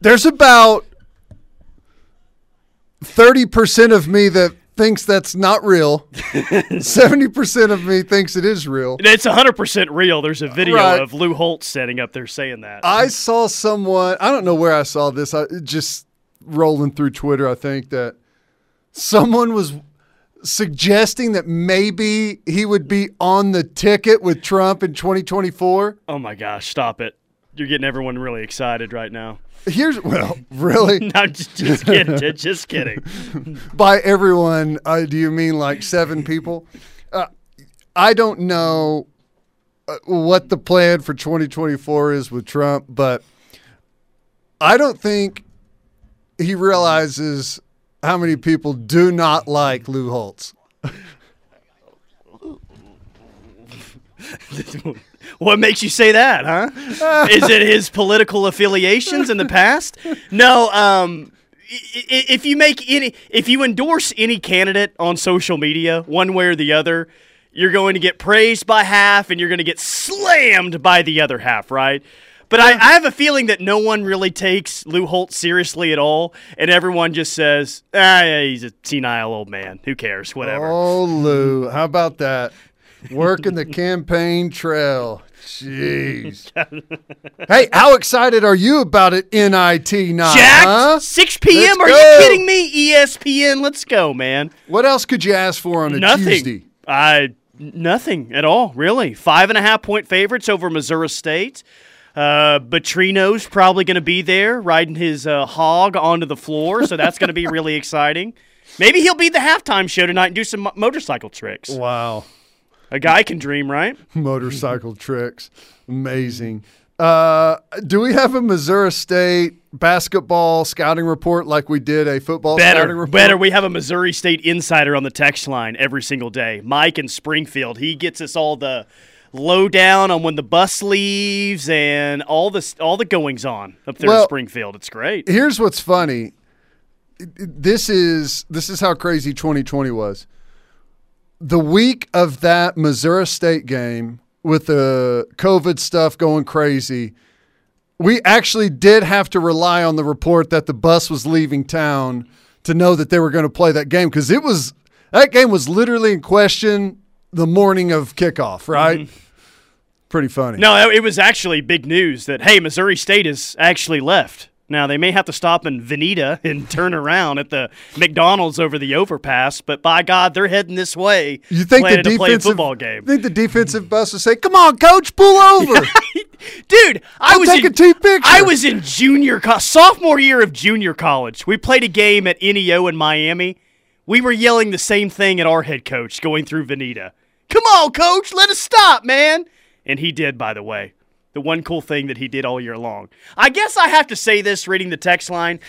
There's about 30% of me that thinks that's not real. 70% of me thinks it is real. It's 100% real. There's a video Right. of Lou Holtz standing up there saying that. I saw someone, I don't know where I saw this, I just rolling through Twitter, I think that someone was suggesting that maybe he would be on the ticket with Trump in 2024. oh my gosh, stop it. You're getting everyone really excited right now. Here's, well, really? No, just, just kidding. just- just kidding. By everyone, uh, do you mean like seven people? Uh, I don't know uh, what the plan for 2024 is with Trump, but I don't think he realizes how many people do not like Lou Holtz. What makes you say that, huh? Is it his political affiliations in the past? No, um if you make any if you endorse any candidate on social media one way or the other, you're going to get praised by half and you're going to get slammed by the other half, right? But I, I have a feeling that no one really takes Lou Holtz seriously at all, and everyone just says, "Ah, yeah, he's a senile old man. Who cares? Whatever." Oh, Lou, how about that? Working the campaign trail. Jeez. hey, how excited are you about it, NIT night? Jacked? huh? 6 p.m. Let's Are go. you kidding me? ESPN, let's go, man. What else could you ask for on a Nothing. Tuesday? I nothing at all, really. Five and a half point favorites over Missouri State. Uh, Petrino's probably going to be there riding his uh, hog onto the floor, so that's going to be really exciting. Maybe he'll be the halftime show tonight and do some mo- motorcycle tricks. Wow. A guy can dream, right? Motorcycle tricks. Amazing. Uh, do we have a Missouri State basketball scouting report like we did a football scouting Better, report? better. We have a Missouri State insider on the text line every single day. Mike in Springfield. He gets us all the lowdown on when the bus leaves and all the all the goings on up there in Springfield. It's great. Here's what's funny. This is this is how crazy 2020 was. The week of that Missouri State game with the COVID stuff going crazy, we actually did have to rely on the report that the bus was leaving town to know that they were going to play that game because it was that game was literally in question the morning of kickoff, right? Mm-hmm. Pretty funny. No, it was actually big news that hey, Missouri State has actually left. Now they may have to stop in Vinita and turn around at the McDonald's over the overpass, but by God, they're heading this way. You think the planning to play a defensive football game? Think the defensive bus would say, "Come on, coach, pull over." Dude, I I'll was in, a team picture. I was in junior co- sophomore year of junior college. We played a game at NEO in Miami. We were yelling the same thing at our head coach going through Vinita. Come on, coach, let us stop, man. And he did, by the way. The one cool thing that he did all year long. I guess I have to say this reading the text line.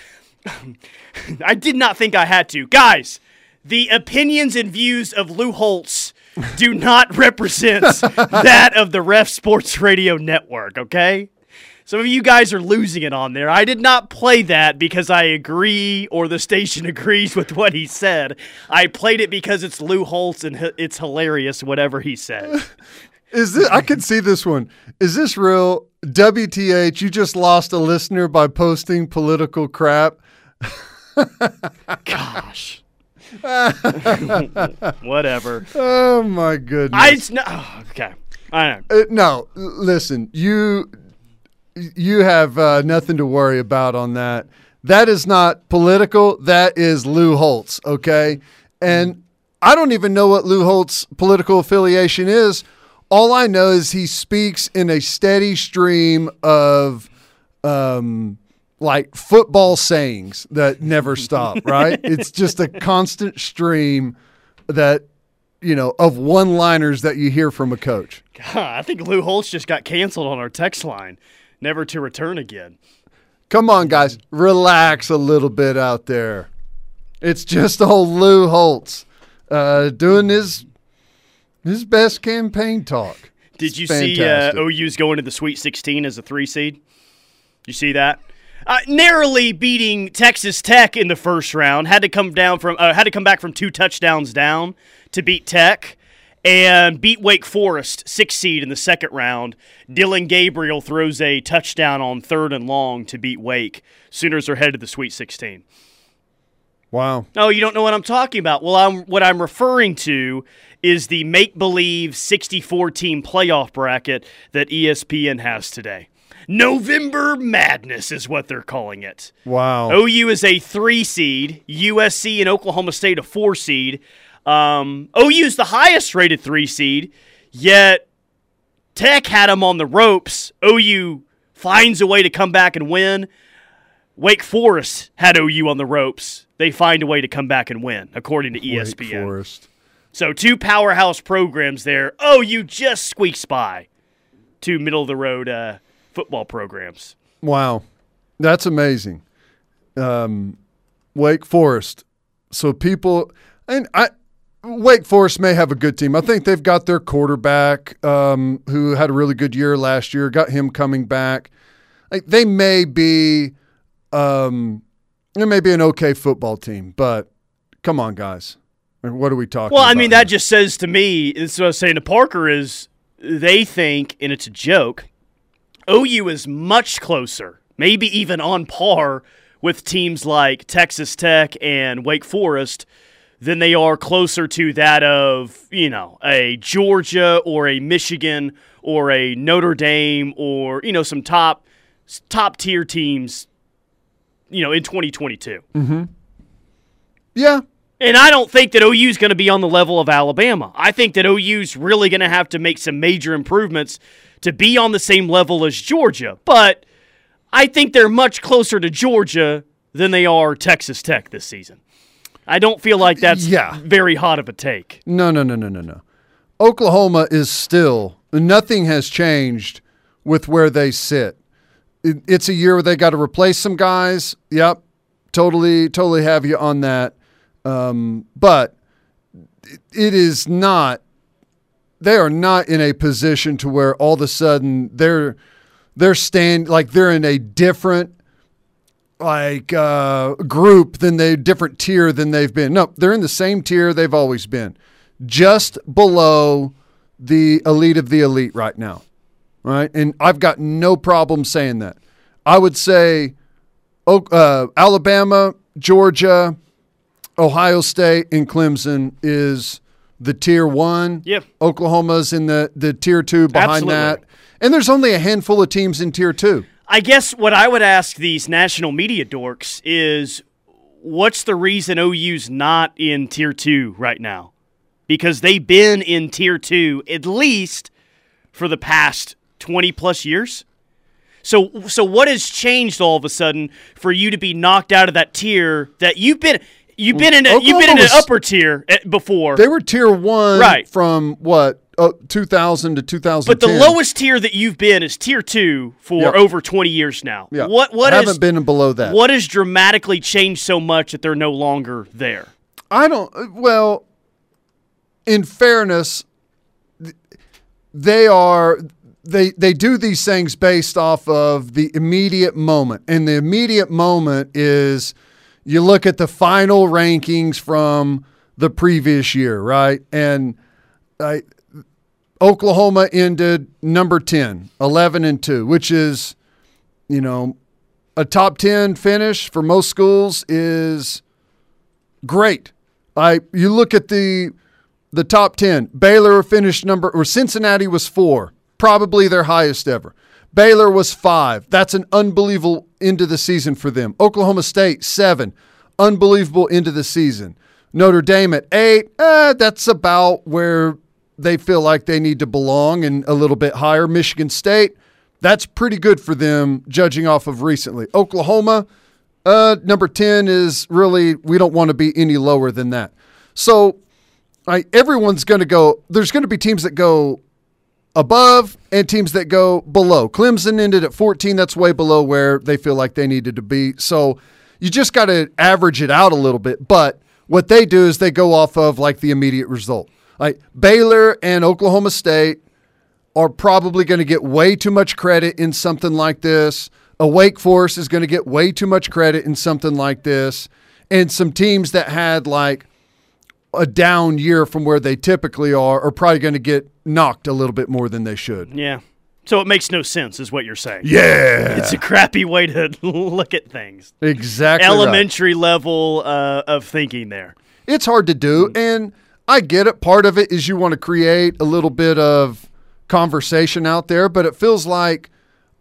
I did not think I had to. Guys, the opinions and views of Lou Holtz do not represent that of the Ref Sports Radio Network, okay? Some of you guys are losing it on there. I did not play that because I agree or the station agrees with what he said. I played it because it's Lou Holtz and h- it's hilarious, whatever he says. Is this? I can see this one. Is this real? WTH? You just lost a listener by posting political crap. Gosh. whatever. Oh my goodness. I, no, oh, okay. I know. Uh, no, listen. You you have uh, nothing to worry about on that. That is not political. That is Lou Holtz. Okay, and I don't even know what Lou Holtz's political affiliation is. All I know is he speaks in a steady stream of um, like football sayings that never stop. Right? it's just a constant stream that you know of one-liners that you hear from a coach. God, I think Lou Holtz just got canceled on our text line, never to return again. Come on, guys, relax a little bit out there. It's just old Lou Holtz uh, doing his his best campaign talk. Did It's you see uh, fantastic. OU's going to the Sweet 16 as a three seed? You see that? Uh, narrowly beating Texas Tech in the first round. Had to come down from uh, had to come back from two touchdowns down to beat Tech. and beat Wake Forest, six seed in the second round. Dillon Gabriel throws a touchdown on third and long to beat Wake. Sooners are headed to the Sweet 16. Wow. Oh, you don't know what I'm talking about. Well, I'm what I'm referring to is the make believe 64 team playoff bracket that ESPN has today. November Madness is what they're calling it. Wow. OU is a three seed, USC and Oklahoma State a four seed. Um, OU is the highest rated three seed, yet Tech had them on the ropes. OU finds a way to come back and win. Wake Forest had OU on the ropes. They find a way to come back and win, according to E Wake ESPN. Forest. So two powerhouse programs there. Oh, you just squeaks by two middle of the road uh, football programs. Wow. That's amazing. Um, Wake Forest. So people and I Wake Forest may have a good team. I think they've got their quarterback um, who had a really good year last year, got him coming back. Like, they may be um, it may be an okay football team, but come on, guys. What are we talking Well, I mean, that just says to me, this is what I was saying to Parker is they think, and it's a joke, OU is much closer, maybe even on par with teams like Texas Tech and Wake Forest than they are closer to that of, you know, a Georgia or a Michigan or a Notre Dame or, you know, some top top tier teams, you know, in 2022. Mm-hmm. yeah, And I don't think that OU is going to be on the level of Alabama. I think that OU is really going to have to make some major improvements to be on the same level as Georgia. But I think they're much closer to Georgia than they are Texas Tech this season. I don't feel like that's Yeah. very hot of a take. No, no, no, no, no, no. Oklahoma is still nothing has changed with where they sit. It, it's a year where they got to replace some guys. Yep, totally, totally have you on that. Um, but it, it is not. They are not in a position to where all of a sudden they're they're stand like they're in a different like uh, group than they different tier than they've been. No, they're in the same tier they've always been, just below the elite of the elite right now, right? And I've got no problem saying that. I would say, uh, Alabama, Georgia, Ohio State, and Clemson is the tier one. Yep. Oklahoma's in the the tier two behind Absolutely. that, and there's only a handful of teams in tier two. I guess what I would ask these national media dorks is what's the reason OU's not in tier two right now? Because they've been in tier two at least for the past 20 plus years. So, so what has changed all of a sudden for you to be knocked out of that tier that you've been you've been in a, you've been in an upper tier eh, before, They were tier one Right. from what uh, 2000 to 2010. but the lowest tier that you've been is tier two for Yeah. over 20 years now. yeah. What what I haven't been below that. What has dramatically changed so much that they're no longer there? I don't. uh, Well, in fairness, they are they they do these things based off of the immediate moment, and the immediate moment is you look at the final rankings from the previous year, right? And I, Oklahoma ended number 10, 11 and 2, which is, you know, a top 10 finish for most schools is great. I you look at the the top 10. Baylor finished number or Cincinnati was 4, probably their highest ever. Baylor was 5. That's an unbelievable end of the season for them. Oklahoma State 7. Unbelievable end of the season. Notre Dame at 8. Eh, that's about where they feel like they need to belong and a little bit higher. Michigan State, that's pretty good for them judging off of recently. Oklahoma, uh, number 10 is really, we don't want to be any lower than that. So I, everyone's going to go, there's going to be teams that go above and teams that go below. Clemson ended at 14. That's way below where they feel like they needed to be. So you just got to average it out a little bit. But what they do is they go off of like the immediate result. Like Baylor and Oklahoma State are probably going to get way too much credit in something like this. A Wake Forest is going to get way too much credit in something like this. And some teams that had like a down year from where they typically are, are probably going to get knocked a little bit more than they should. Yeah. So it makes no sense, is what you're saying. Yeah, It's a crappy way to look at things. exactly. right. Elementary level uh, of thinking there. It's hard to do, and I get it. Part of it is you want to create a little bit of conversation out there, but it feels like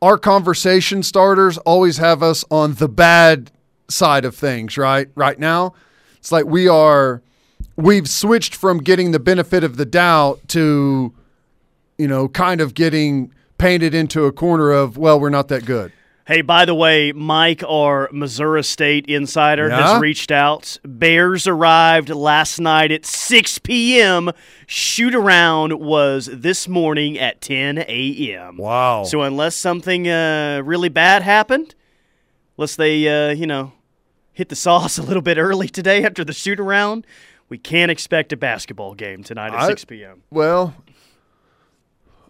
our conversation starters always have us on the bad side of things, right? Right now, it's like we are we've switched from getting the benefit of the doubt to you know, kind of getting painted into a corner of, well, we're not that good. Hey, by the way, Mike, our Missouri State insider, Yeah? has reached out. Bears arrived last night at 6 p.m. Shoot around was this morning at 10 a.m. Wow. So unless something uh, really bad happened, unless they, uh, you know, hit the sauce a little bit early today after the shoot around, we can't expect a basketball game tonight at I- 6 p.m. Well,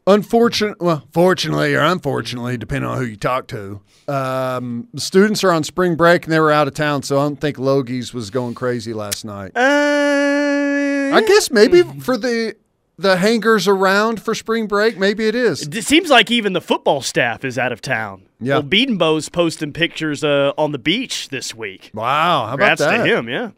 unfortunately, Well, fortunately or unfortunately, depending on who you talk to, um, students are on spring break and they were out of town, so I don't think Logies was going crazy last night. Uh, I guess maybe for the the hangers around for spring break, maybe it is. It seems like even the football staff is out of town. Yeah. Well, Bedenbaugh's posting pictures uh, on the beach this week. Wow, how about Congrats that? to him, yeah.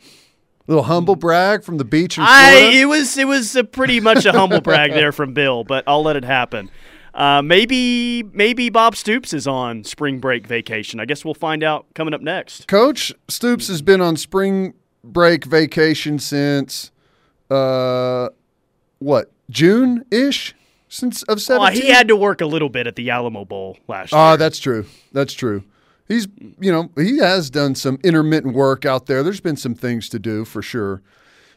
Little humble brag from the beach in I it was it was pretty much a humble brag there from Bill, but I'll let it happen. Uh, maybe maybe Bob Stoops is on spring break vacation. I guess we'll find out coming up next. Coach Stoops has been on spring break vacation since uh what June ish since of seventeen. he had to work a little bit at the Alamo Bowl last year. Ah, that's true. That's true. He's you know he has done some intermittent work out there. There's been some things to do for sure.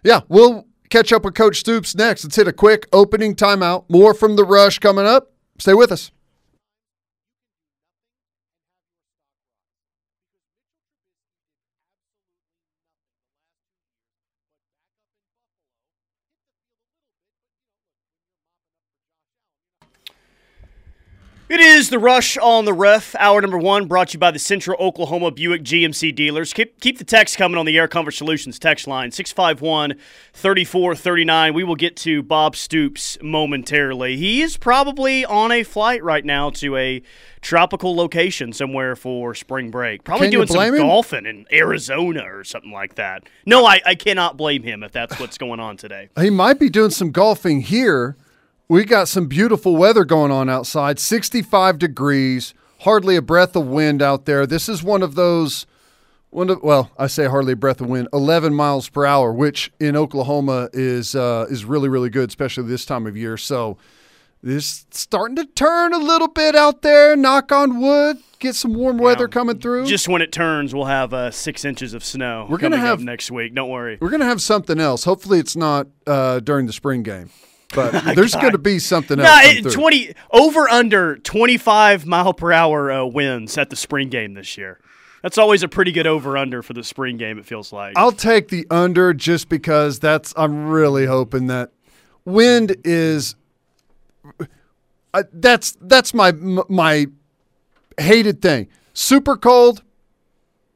Yeah, we'll catch up with Coach Stoops next. Let's hit a quick opening timeout. More from the rush coming up. Stay with us. It is the Rush on the Ref, hour number one, brought to you by the Central Oklahoma Buick GMC dealers. Keep, keep the text coming on the Air Comfort Solutions text line, 651 3439. We will get to Bob Stoops momentarily. He is probably on a flight right now to a tropical location somewhere for spring break. Probably Can doing some him? golfing in Arizona or something like that. No, I, I cannot blame him if that's what's going on today. He might be doing some golfing here. We got some beautiful weather going on outside, 65 degrees, hardly a breath of wind out there. This is one of those, one of, well, I say hardly a breath of wind, 11 miles per hour, which in Oklahoma is uh, is really really good, especially this time of year. So this starting to turn a little bit out there. Knock on wood, get some warm weather coming through. Just when it turns, we'll have uh, six inches of snow We're gonna coming have- next week. Don't worry. We're gonna have something else. Hopefully, it's not uh, during the spring game, but there's going to be something else. Twenty over under twenty five mile per hour uh, winds at the spring game this year. That's always a pretty good over under for the spring game. It feels like. I'll take the under just because that's. I'm really hoping that wind is. Uh, that's that's my my hated thing. Super cold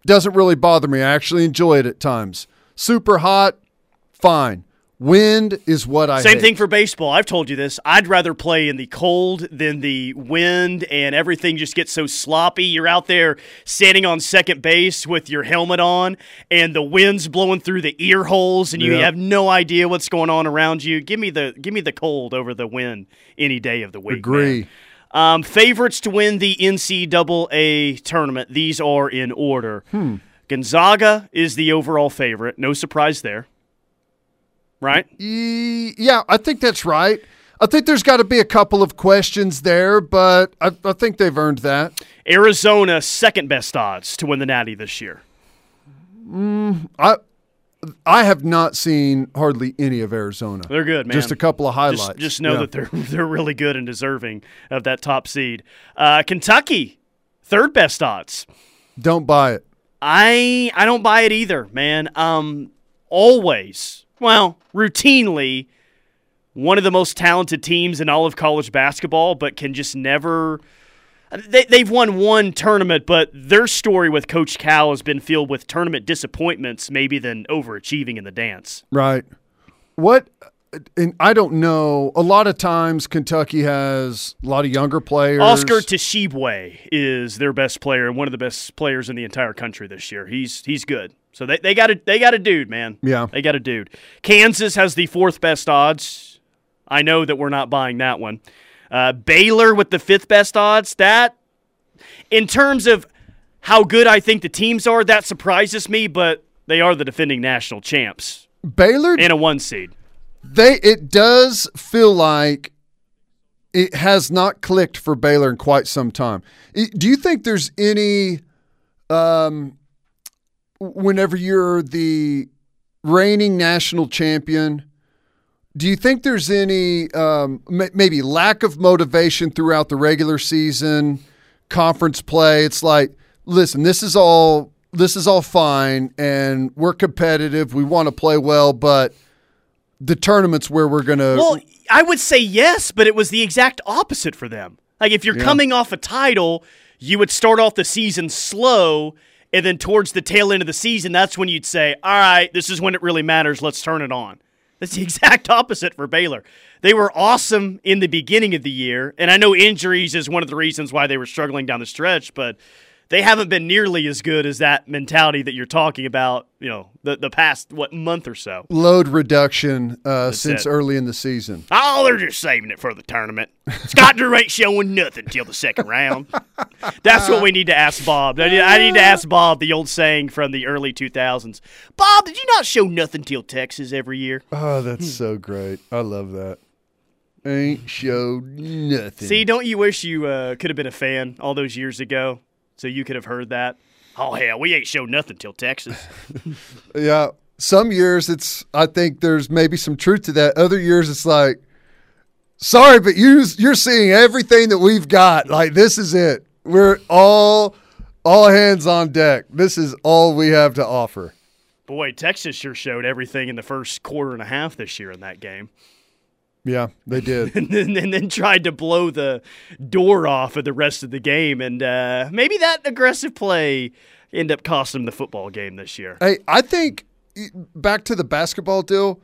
doesn't really bother me. I actually enjoy it at times. Super hot, fine. Wind is what I Same hate. thing for baseball. I've told you this. I'd rather play in the cold than the wind, and everything just gets so sloppy. You're out there standing on second base with your helmet on, and the wind's blowing through the ear holes, and you Yeah. have no idea what's going on around you. Give me the give me the cold over the wind any day of the week. Agree. Um, favorites to win the NCAA tournament. These are in order. Hmm. Gonzaga is the overall favorite. No surprise there. Right? Yeah, I think that's right. I think there's got to be a couple of questions there, but I, I think they've earned that. Arizona, second best odds to win the Natty this year. I I have not seen hardly any of Arizona. They're good, man. Just a couple of highlights. Just, just know Yeah. that they're they're really good and deserving of that top seed. Uh, Kentucky, third best odds. don't buy it. I I don't buy it either, man. Um, always, well, routinely, one of the most talented teams in all of college basketball, but can just never. They, they've won one tournament, but their story with Coach Cal has been filled with tournament disappointments, maybe than overachieving in the dance. Right. what and I don't know. A lot of times Kentucky has a lot of younger players. Oscar Tshiebwe is their best player and one of the best players in the entire country this year. He's he's good. So they, they got a they got a dude, man. Yeah. They got a dude. Kansas has the fourth best odds. I know that we're not buying that one. Uh, Baylor with the fifth best odds. That in terms of how good I think the teams are, that surprises me, but they are the defending national champs Baylor and a one seed. they it does feel like it has not clicked for Baylor in quite some time. Do you think there's any um whenever you're the reigning national champion do you think there's any um, maybe lack of motivation throughout the regular season, conference play? It's like, listen, this is all this is all fine, and we're competitive. We want to play well, but the tournament's where we're gonna. Well, I would say yes, but it was the exact opposite for them. Like if you're coming off a title, you would start off the season slow, and then towards the tail end of the season, that's when you'd say, "All right, this is when it really matters. Let's turn it on." That's the exact opposite for Baylor. They were awesome in the beginning of the year, and I know injuries is one of the reasons why they were struggling down the stretch, but they haven't been nearly as good as that mentality that you're talking about, you know, the, the past, what, month or so. load reduction uh, since it. early in the season. Oh, they're just saving it for the tournament. Scott Drew ain't showing nothing till the second round. That's what we need to ask Bob. I need, I need to ask Bob the old saying from the early 2000s. Bob, did you not show nothing till Texas every year? Oh, that's so great. I love that. Ain't showed nothing. See, don't you wish you uh, could have been a fan all those years ago so you could have heard that? Oh, hell, we ain't showed nothing till Texas. Yeah. Some years it's I think there's maybe some truth to that. Other years it's like sorry, but you you're seeing everything that we've got. Like this is it. We're all all hands on deck. This is all we have to offer. Boy, Texas sure showed everything in the first quarter and a half this year in that game. Yeah, they did. and then, and then tried to blow the door off of the rest of the game. And uh, maybe that aggressive play end up costing them the football game this year. hey, I think back to the basketball deal.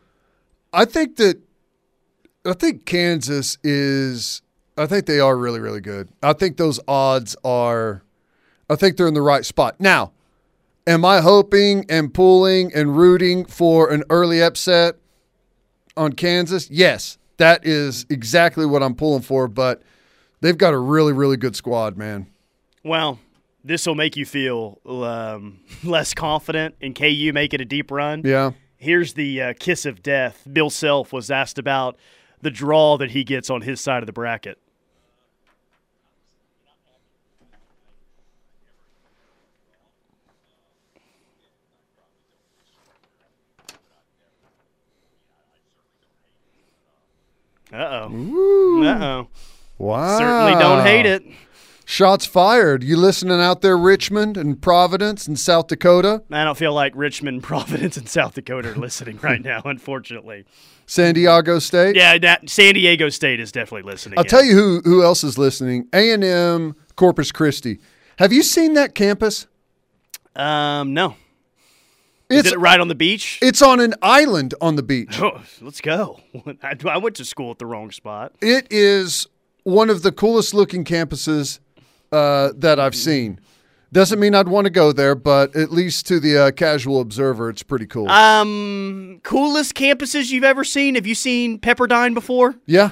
I think that I think Kansas is I think they are really really good. I think those odds are I think they're in the right spot. Now, am I hoping and pulling and rooting for an early upset on Kansas? Yes. That is exactly what I'm pulling for, but they've got a really really good squad, man. Well, this will make you feel um, less confident in KU making a deep run. Yeah. Here's the uh, kiss of death. Bill Self was asked about the draw that he gets on his side of the bracket. Uh oh. Uh oh. Wow. Certainly don't hate it. Shots fired. You listening out there, Richmond and Providence and South Dakota, I don't feel like Richmond, Providence, and South Dakota are listening right now, unfortunately. San Diego State? Yeah, that, San Diego State is definitely listening. I'll tell you who who else is listening. A and M Corpus Christi. Have you seen that campus? Um, no. Is It's it right on the beach? it's on an island on the beach. Oh, let's go. I, I went to school at the wrong spot. It is one of the coolest looking campuses uh, that I've seen. Doesn't mean I'd want to go there, but at least to the uh, casual observer, it's pretty cool. Um, coolest campuses you've ever seen? Have you seen Pepperdine before? yeah,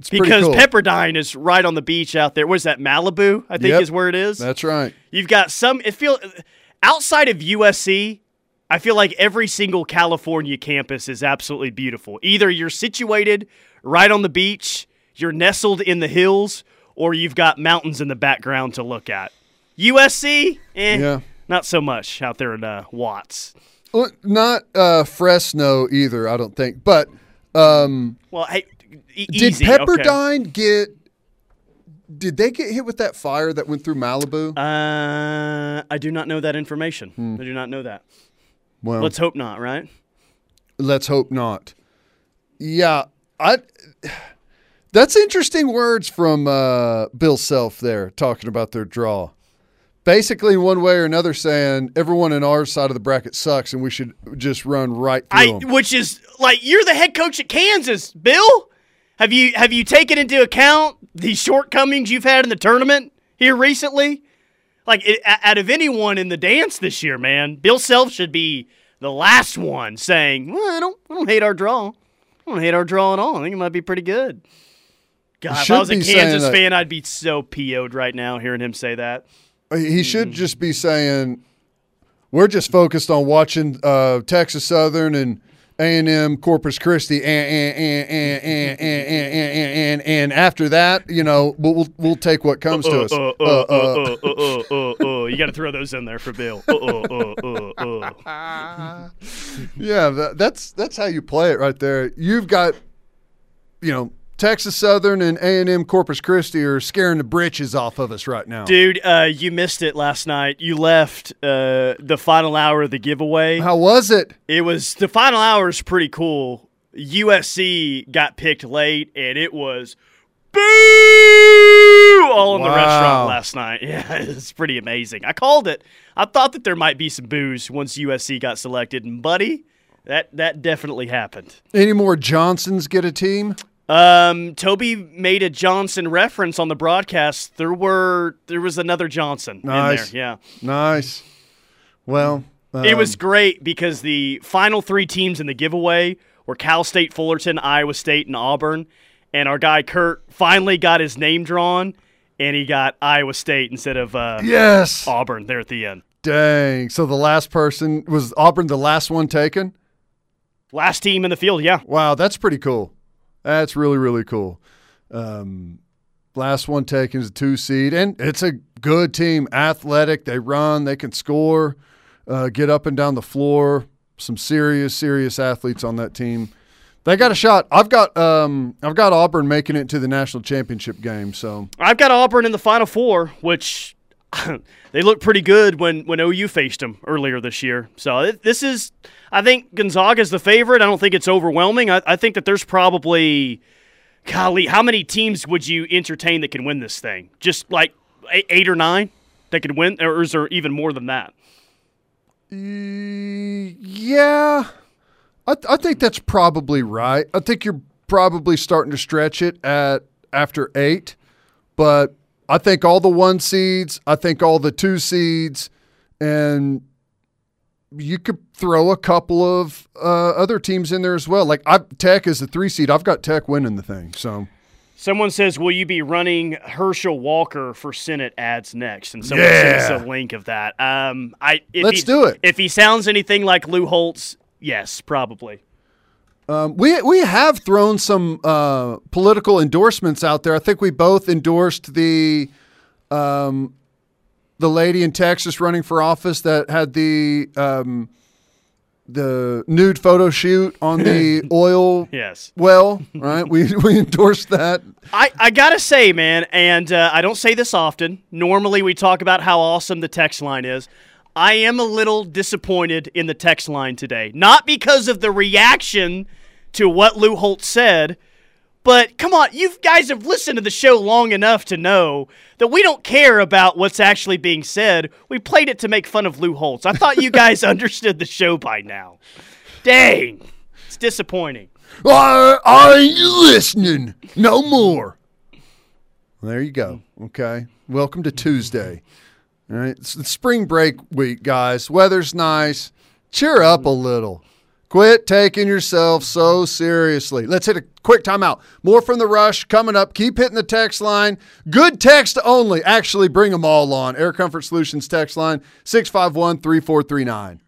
it's Because cool. Pepperdine is right on the beach out there. What is that? Malibu, I think Yep. is where it is. That's right. You've got some. It feel outside of USC. I feel like every single California campus is absolutely beautiful. Either you're situated right on the beach, you're nestled in the hills, or you've got mountains in the background to look at. USC, eh, Yeah. not so much out there in uh, Watts. Well, not uh, Fresno either, I don't think. But um, Well, hey, e- did easy, okay. Pepperdine get? Did they get hit with that fire that went through Malibu? Uh, I do not know that information. Hmm. I do not know that. Well, Let's hope not. Right? let's hope not. Yeah, I. That's interesting words from uh, Bill Self there talking about their draw. basically one way or another saying everyone in our side of the bracket sucks and we should just run right through I, them. which is like you're the head coach at Kansas, Bill. Have you have you taken into account the shortcomings you've had in the tournament here recently? Like it, out of anyone in the dance this year, man, Bill Self should be the last one saying, "Well, I don't, I don't hate our draw. I don't hate our draw at all. I think it might be pretty good." God, if I was a Kansas fan, I'd be so PO'd right now hearing him say that. He should just be saying, "We're just focused on watching uh, Texas Southern and A and M, Corpus Christi, and and and and and and, and, and, and after that, you know, we'll we'll, we'll take what comes to us." Uh, uh, Uh, uh, uh, uh, uh, uh, uh, uh. You got to throw those in there for Bill. Uh, uh, uh, uh, uh. Yeah, that, that's that's how you play it right there. You've got, you know, Texas Southern and A and M, Corpus Christi are scaring the britches off of us right now. Dude, uh, you missed it last night. You left uh, the final hour of the giveaway. How was it? It was the final hour is pretty cool. USC got picked late, and it was boo all in the restaurant last night. Yeah, it's pretty amazing. I called it. I thought that there might be some boos once USC got selected, and buddy, that that definitely happened. Any more Johnsons get a team? Um, Toby made a Johnson reference on the broadcast. There were there was another Johnson Nice. in there. Yeah. Nice. Well, It was um, great because the final three teams in the giveaway were Cal State, Fullerton, Iowa State, and Auburn. And our guy Kurt finally got his name drawn, and he got Iowa State instead of uh, yes. Auburn there at the end. Dang. So the last person was Auburn, the last one taken. Last team in the field, yeah. Wow, that's pretty cool. That's really really cool. Um, last one taken is a two seed, and it's a good team. Athletic, they run, they can score, uh, get up and down the floor. Some serious serious athletes on that team. They got a shot. I've got um, I've got Auburn making it to the national championship game. So I've got Auburn in the Final Four, which they looked pretty good when, when OU faced them earlier this year. So this is, I think Gonzaga's the favorite. I don't think it's overwhelming. I, I think that there's probably, golly, how many teams would you entertain that can win this thing? Just like eight, or nine that could win, or is there even more than that? Yeah, I, I think that's probably right. I think you're probably starting to stretch it at after eight, but I think all the one seeds, I think all the two seeds, and you could throw a couple of uh, other teams in there as well. Like I, Tech is the three seed. I've got Tech winning the thing. So Someone says, "Will you be running Herschel Walker for Senate ads next?" And someone Yeah. sends a link of that. Um, I if Let's he- do it. If he sounds anything like Lou Holtz, yes, probably. Um, we we have thrown some uh, political endorsements out there. I think we both endorsed the um, the lady in Texas running for office that had the um, the nude photo shoot on the oil Yes. well. Right, we we endorsed that. I, I gotta say, man, and uh, I don't say this often. Normally, we talk about how awesome the text line is. I am a little disappointed in the text line today, not because of the reaction to what Lou Holtz said, but come on, you guys have listened to the show long enough to know that we don't care about what's actually being said. We played it to make fun of Lou Holtz. I thought you guys understood the show by now. Dang, it's disappointing. Are, are you listening? No more. There you go. Okay. Welcome to Tuesday. All right. It's the spring break week, guys. Weather's nice. Cheer up a little. Quit taking yourself so seriously. Let's hit a quick timeout. More from the rush coming up. Keep hitting the text line. Good text only. Actually, bring them all on. Air Comfort Solutions text line 651 3439.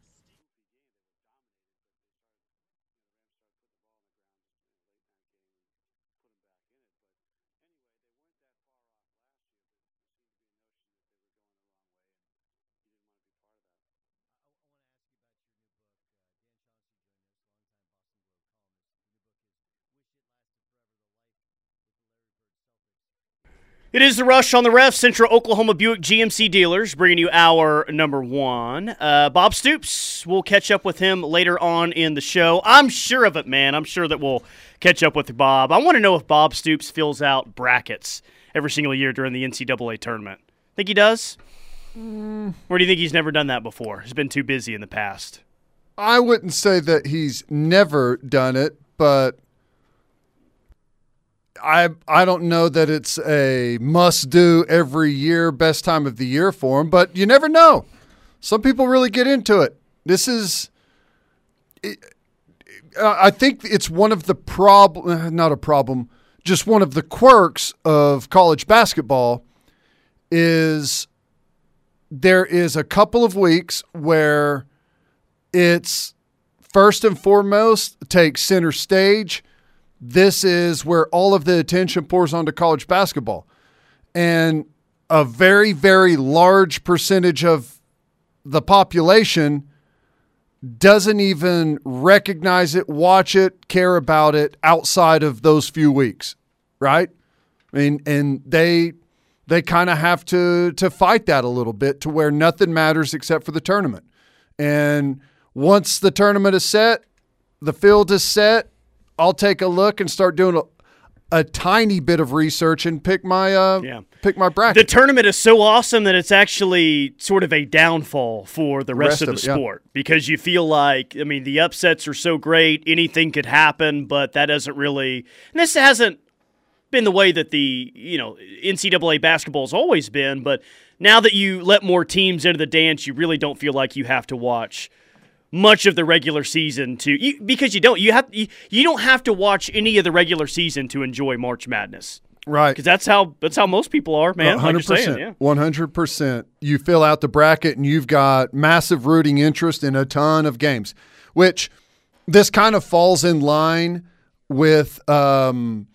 It is the rush on the ref, Central Oklahoma Buick GMC dealers, bringing you our number one. Uh, Bob Stoops. We'll catch up with him later on in the show. I'm sure of it, man. I'm sure that we'll catch up with Bob. I want to know if Bob Stoops fills out brackets every single year during the NCAA tournament. Think he does? Or do you think he's never done that before? He's been too busy in the past. I wouldn't say that he's never done it, but I I don't know that it's a must do every year, best time of the year for him. But you never know. Some people really get into it. This is. I think it's one of the problem, eh, not a problem, just one of the quirks of college basketball is there is a couple of weeks where it's first and foremost take center stage. This is where all of the attention pours onto college basketball. And a very, very large percentage of the population doesn't even recognize it, watch it, care about it outside of those few weeks, right? I mean, and they they kind of have to to fight that a little bit to where nothing matters except for the tournament. And once the tournament is set, the field is set, I'll take a look and start doing a, a tiny bit of research and pick my uh, Yeah. pick my bracket. The tournament is so awesome that it's actually sort of a downfall for the rest, rest of the of it, yeah. sport because you feel like, I mean, the upsets are so great, anything could happen, but that doesn't really. And this hasn't been the way that the, you know, NCAA basketball has always been, but now that you let more teams into the dance, you really don't feel like you have to watch much of the regular season to you, because you don't you have you, you don't have to watch any of the regular season to enjoy March Madness right. because that's how that's how most people are, man. Like you're Hundred saying, yeah. one hundred percent. You fill out the bracket and you've got massive rooting interest in a ton of games, which this kind of falls in line with um,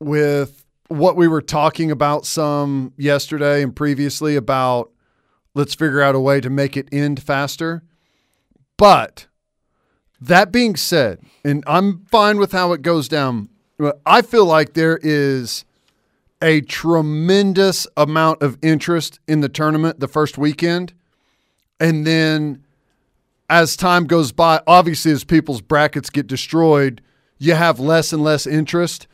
with what we were talking about some yesterday and previously about let's figure out a way to make it end faster. But that being said, and I'm fine with how it goes down, I feel like there is a tremendous amount of interest in the tournament the first weekend. And then as time goes by, obviously, as people's brackets get destroyed, you have less and less interest.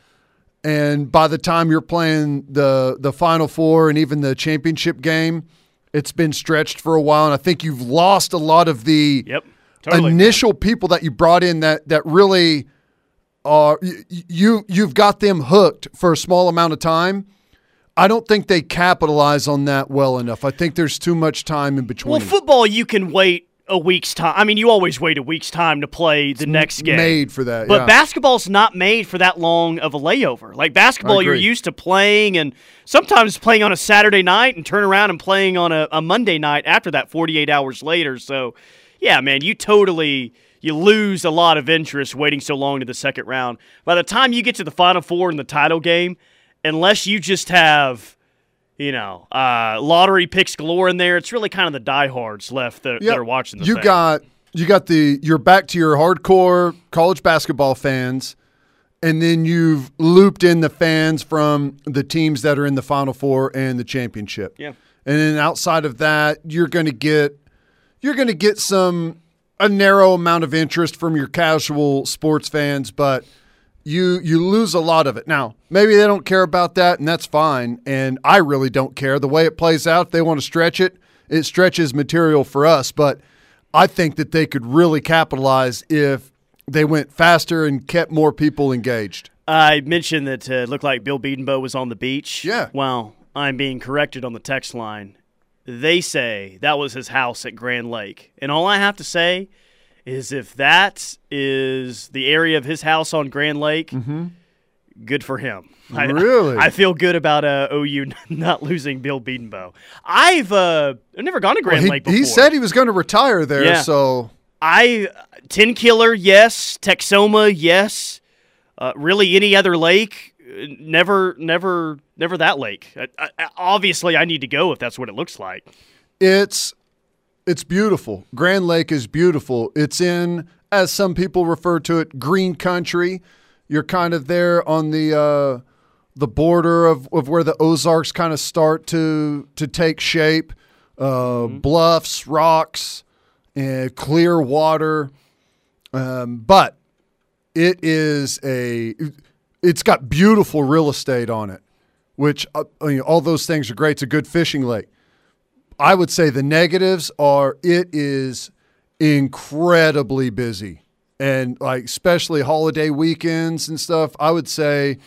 And by the time you're playing the the final four and even the championship game, it's been stretched for a while. And I think you've lost a lot of the Yep. Totally. initial people that you brought in that that really are you you've got them hooked for a small amount of time. I don't think they capitalize on that well enough. I think there's too much time in between. well, football you can wait a week's time. I mean, you always wait a week's time to play the next game. made for that. But yeah. basketball's not made for that long of a layover. Like basketball, you're used to playing and sometimes playing on a Saturday night and turn around and playing on a, a Monday night after that 48 hours later. So, yeah, man, you totally you lose a lot of interest waiting so long to the second round. By the time you get to the final four in the title game, unless you just have you know, uh, lottery picks galore in there. It's really kind of the diehards left that, Yep. that are watching the you thing. got you got the you're back to your hardcore college basketball fans, and then you've looped in the fans from the teams that are in the Final Four and the championship. Yeah. And then outside of that, you're going to get you're going to get some a narrow amount of interest from your casual sports fans, but you you lose a lot of it. Now, maybe they don't care about that, and that's fine. And I really don't care the way it plays out. If they want to stretch it, it stretches material for us. But I think that they could really capitalize if they went faster and kept more people engaged. I mentioned that uh, it looked like Bill Bedenbaugh was on the beach. Yeah. Well, I'm being corrected on the text line. They say that was his house at Grand Lake. And all I have to say is if that is the area of his house on Grand Lake, good for him. I- Really? I, feel good about uh, OU not losing Bill Bedenbaugh. I've uh, I've never gone to Grand he, Lake before. he said he was going to retire there, Yeah. so I Tenkiller, yes. Texoma, yes. Uh, really, any other lake? Never, never, never that lake. I, I, obviously, I need to go if that's what it looks like. It's it's beautiful. Grand Lake is beautiful. It's in, as some people refer to it, green country. You're kind of there on the uh, the border of, of where the Ozarks kind of start to to take shape. Uh, Bluffs, rocks, and clear water. Um, but it is a it's got beautiful real estate on it, which uh, I mean, all those things are great. It's a good fishing lake I would say the negatives are it is incredibly busy. And like especially holiday weekends and stuff, I would say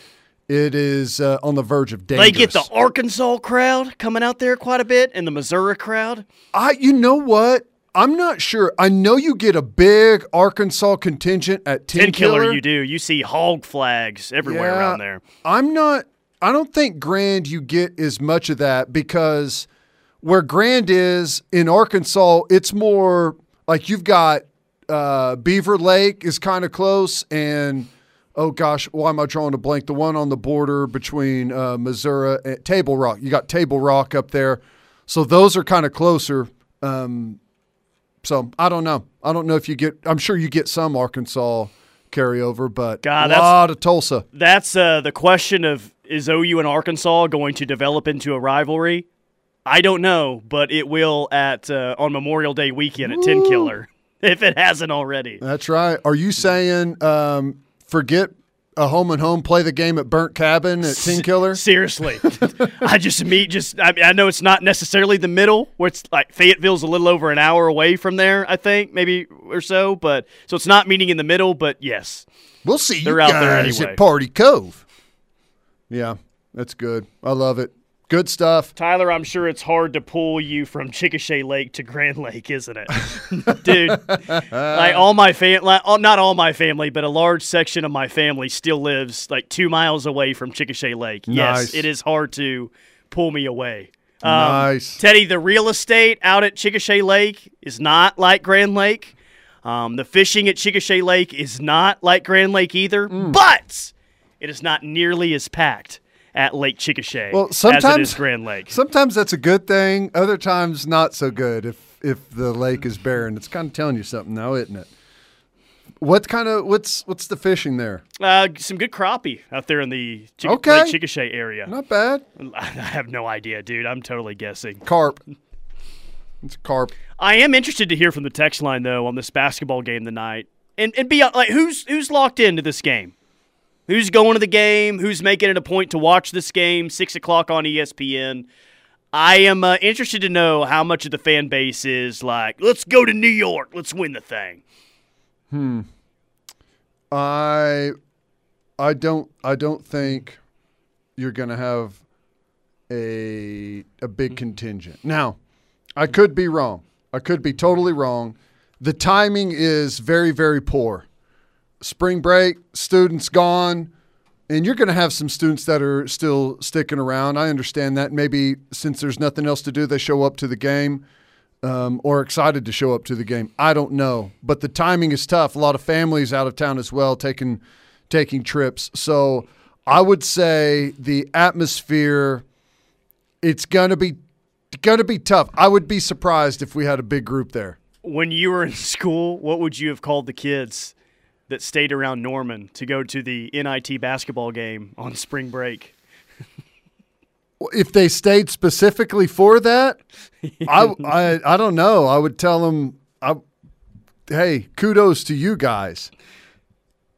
it is uh, on the verge of dangerous. They get the Arkansas crowd coming out there quite a bit and the Missouri crowd. I you know what? I'm not sure. I know you get a big Arkansas contingent at Ten, Ten killer, you do. You see hog flags everywhere Yeah. around there. I'm not. I don't think Grand you get as much of that because where Grand is in Arkansas, it's more like you've got uh, Beaver Lake is kind of close, and oh gosh, why am I drawing a blank? The one on the border between uh, Missouri and Table Rock. You got Table Rock up there, so those are kind of closer. Um, so I don't know. I don't know if you get. I'm sure you get some Arkansas carryover, but God, a lot of Tulsa. That's uh, the question of is OU and Arkansas going to develop into a rivalry? I don't know, but it will at uh, on Memorial Day weekend at Tenkiller if it hasn't already. That's right. Are you saying um, forget a home and home, play the game at Burnt Cabin at Tenkiller? Seriously, I just meet just. I, mean, I know it's not necessarily the middle, where it's like Fayetteville's a little over an hour away from there. I think maybe or so, but so it's not meeting in the middle. But yes, We'll see you They're out there anyway. at Party Cove. Yeah, that's good. I love it. Good stuff. Tyler, I'm sure it's hard to pull you from Chickasha Lake to Grand Lake, isn't it, dude? like all my family, like, not all my family, but a large section of my family still lives like two miles away from Chickasha Lake. Yes, it is hard to pull me away. Um, Nice. Teddy. The real estate out at Chickasha Lake is not like Grand Lake. Um, the fishing at Chickasha Lake is not like Grand Lake either, Mm. but it is not nearly as packed at Lake Chickasha Well, sometimes- Grand Lake. Sometimes that's a good thing. Other times, not so good. If if the lake is barren, it's kind of telling you something now, isn't it? What kind of what's what's the fishing there? Uh, some good crappie out there in the Chick- Okay. Lake Chickasha area. Not bad. I have no idea, dude. I'm totally guessing. Carp. It's carp. I am interested to hear from the text line though on this basketball game tonight, and and be like, who's who's locked into this game? Who's going to the game? Who's making it a point to watch this game? Six o'clock on ESPN. I am uh, interested to know how much of the fan base is like, let's go to New York, let's win the thing. Hmm. I I don't I don't think you're going to have a a big contingent. Now, I could be wrong. I could be totally wrong. The timing is very very poor. Spring break, students gone, and you're going to have some students that are still sticking around. I understand that. Maybe since there's nothing else to do, they show up to the game um, or excited to show up to the game. I don't know, but the timing is tough. A lot of families out of town as well, taking taking trips. So I would say the atmosphere, it's gonna be gonna be tough. I would be surprised if we had a big group there. When you were in school, what would you have called the kids that stayed around Norman to go to the NIT basketball game on spring break? If they stayed specifically for that, I, I I don't know. I would tell them, I, hey, kudos to you guys.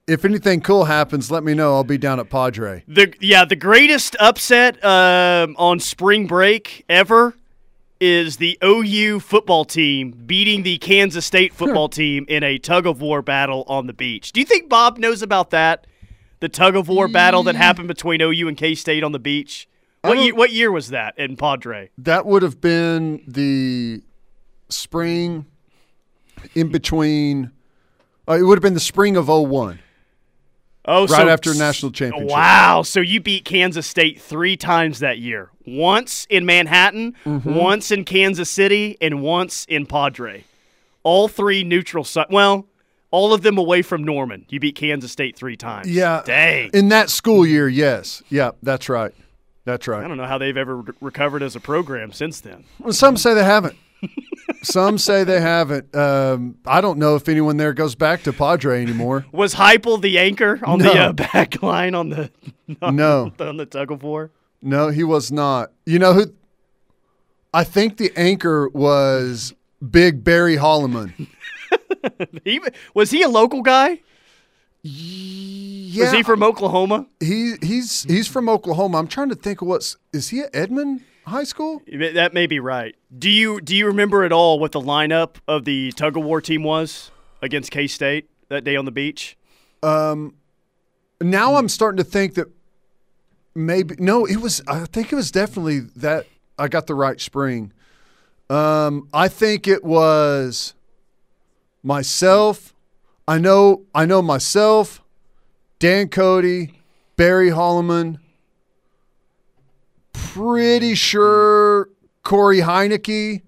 If anything cool happens, let me know. I'll be down at Padre. The yeah, the greatest upset um, on spring break ever is the OU football team beating the Kansas State football team in a tug of war battle on the beach. Do you think Bob knows about that? The tug of war battle that happened between OU and K State on the beach. What year, what year was that in Padre? That would have been the spring in between. Uh, it would have been the spring of 01. Oh, Right so- after national championship. Wow! So you beat Kansas State three times that year. Once in Manhattan, Mm-hmm. once in Kansas City, and once in Padre. All three neutral site. Well, all of them away from Norman. You beat Kansas State three times. Yeah. Dang. In that school year, yes. Yeah, that's right. That's right. I don't know how they've ever re- recovered as a program since then. Well, some say they haven't. some say they haven't. Um, I don't know if anyone there goes back to Padre anymore. Was Heupel the anchor on the uh, back line on the No. on the tug of war? No, he was not. You know who? I think the anchor was Big Barry Holloman. He, was he a local guy? Yeah, Was he from Oklahoma? he he's he's from Oklahoma. I'm trying to think of what's is he at Edmond? High school. That may be right. Do you do you remember at all what the lineup of the tug of war team was against K State that day on the beach? Now I'm starting to think that maybe no, it was. I think it was definitely that I got the right spring. Um, I think it was myself. I know. I know myself. Dan Cody, Barry Holloman. Pretty sure Corey Heineke,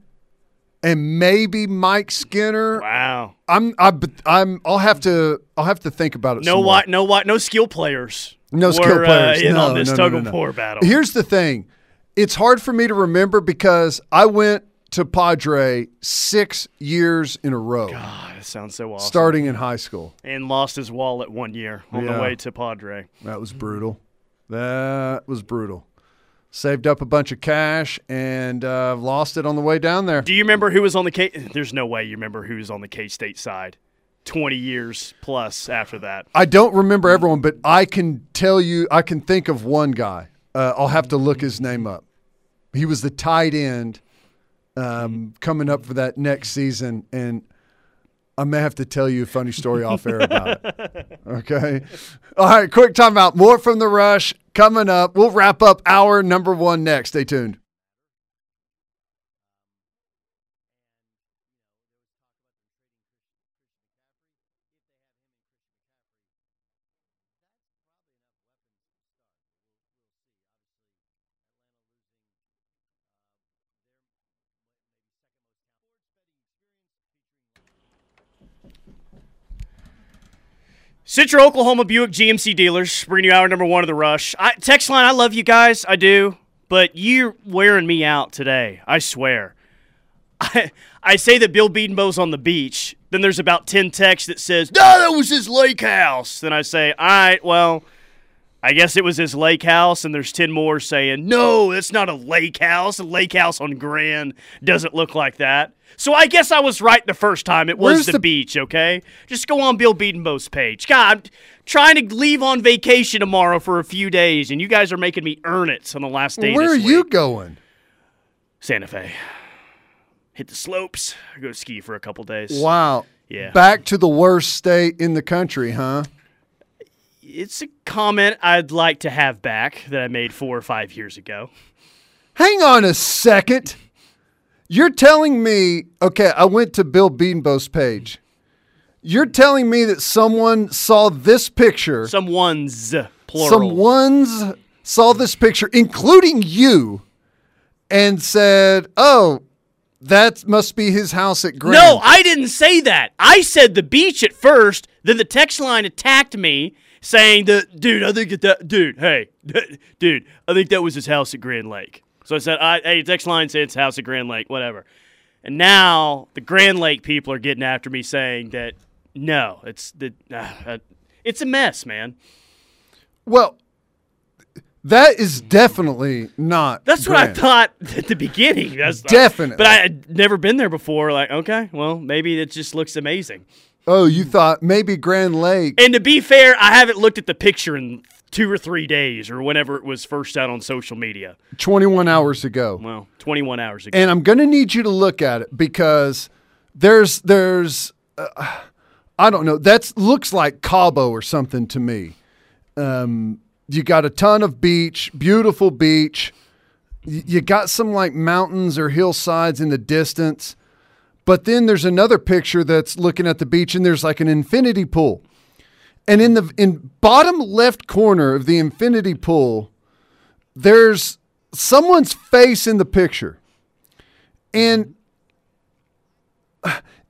and maybe Mike Skinner. Wow. I'm. I, I'm I'll have to. I'll have to think about it. No what? No what? No skill players. No were, skill players. Uh, in no, on this no, tug no, of war battle. Here's the thing. It's hard for me to remember because I went to Padre six years in a row, God, that sounds so awesome. starting in high school. and lost his wallet one year on Yeah. the way to Padre. That was brutal. That was brutal. Saved up a bunch of cash and uh, lost it on the way down there. Do you remember who was on the K? There's no way you remember who was on the K State side. Twenty years plus after that. I don't remember everyone, but I can tell you, I can think of one guy. Uh, I'll have to look his name up. He was the tight end um, coming up for that next season, and I may have to tell you a funny story off air about it. Okay. All right, quick timeout. More from the rush coming up. We'll wrap up hour number one next. Stay tuned. Central Oklahoma Buick GMC dealers bringing you hour number one of the rush. I, text line, I love you guys, I do, but you're wearing me out today. I swear. I, I say that Bill Bedenbaugh's on the beach. Then there's about ten texts that says, "No, that was his lake house." Then I say, "All right, well, I guess it was his lake house." And there's ten more saying, "No, that's not a lake house. A lake house on Grand doesn't look like that." So I guess I was right the first time. It was the, the- beach. Okay, just go on Bill Bedenbaugh's page. God, I'm trying to leave on vacation tomorrow for a few days, and you guys are making me earn it on the last day. Where are this you going? Santa Fe. Hit the slopes. Go ski for a couple days. Wow. Yeah. Back to the worst state in the country, huh? It's a comment I'd like to have back that I made four or five years ago. Hang on a second. You're telling me, okay, I went to Bill Bedenbaugh's page. You're telling me that someone saw this picture, Someone's plural. someone's saw this picture, including you, and said, oh, that must be his house at Grand. No, I didn't say that. I said the beach at first. Then the text line attacked me saying that, dude, I think that, dude, hey, dude, I think that was his house at Grand Lake. So I said, I, hey, text line said it's house at Grand Lake, whatever. And now the Grand Lake people are getting after me saying that no, it's the, uh, it's a mess, man. Well, that is definitely not. That's what I thought at the beginning. That's Definitely. But I had never been there before. Like, okay, well, maybe it just looks amazing. Oh, you thought maybe Grand Lake. And to be fair, I haven't looked at the picture in two or three days or whenever it was first out on social media. 21 hours ago. Well, 21 hours ago. and I'm going to need you to look at it because there's there's uh, I don't know that looks like Cabo or something to me. Um, you got a ton of beach, beautiful beach. You got some like mountains or hillsides in the distance, but then there's another picture that's looking at the beach and there's like an infinity pool. And in the in bottom left corner of the infinity pool, there's someone's face in the picture. And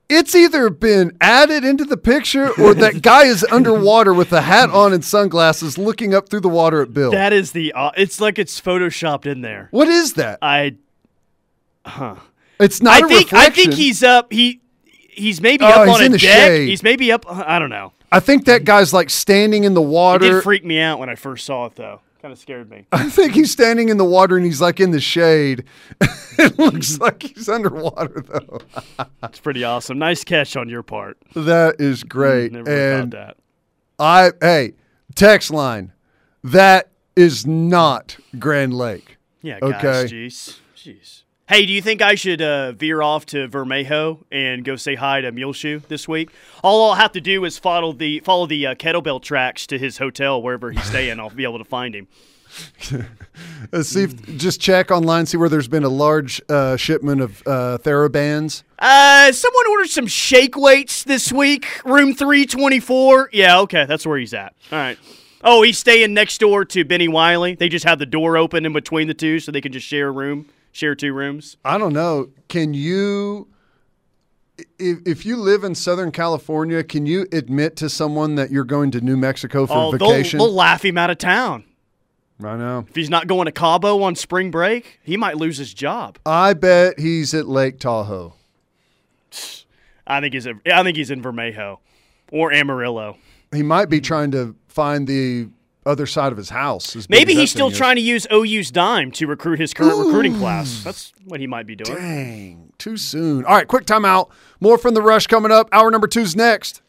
it's either been added into the picture or that guy is underwater with a hat on and sunglasses looking up through the water at Bill. that is the. Uh, it's like it's photoshopped in there. what is that? I. It's not I a think. I think he's up. He. He's maybe Oh, up he's on in a the deck. shade. He's maybe up. I don't know. I think that guy's like standing in the It water. did freak me out when I first saw it, though. Kind of scared me. I think he's standing in the water and he's like in the shade. it looks mm-hmm. like he's underwater though. It's pretty awesome. Nice catch on your part. That is mm-hmm. great. Never and that. I hey, text line. That is not Grand Lake. Yeah, guys. Okay. Jeez. Jeez. Hey, do you think I should uh, veer off to Vermejo and go say hi to Muleshoe this week? All I'll have to do is follow the follow the uh, kettlebell tracks to his hotel wherever he's staying. I'll be able to find him. Let's see if just check online, see where there's been a large uh, shipment of uh, TheraBands. Uh, someone ordered some shake weights this week. Room three twenty four. Yeah, okay, that's where he's at. All right. Oh, he's staying next door to Bennie Wylie. They just have the door open in between the two, so they can just share a room, share two rooms. I don't know. Can you, if, if you live in Southern California, can you admit to someone that you're going to New Mexico for Oh, they'll, vacation? they'll laugh him out of town. I know. If he's not going to Cabo on spring break, he might lose his job. I bet he's at Lake Tahoe. I think he's a, I think he's in Vermejo or Amarillo. He might be trying to find the other side of his house. Maybe he's still trying to use OU's dime to recruit his current recruiting class. That's what he might be doing. Dang, too soon. All right, quick timeout. More from the rush coming up. Hour number two's next.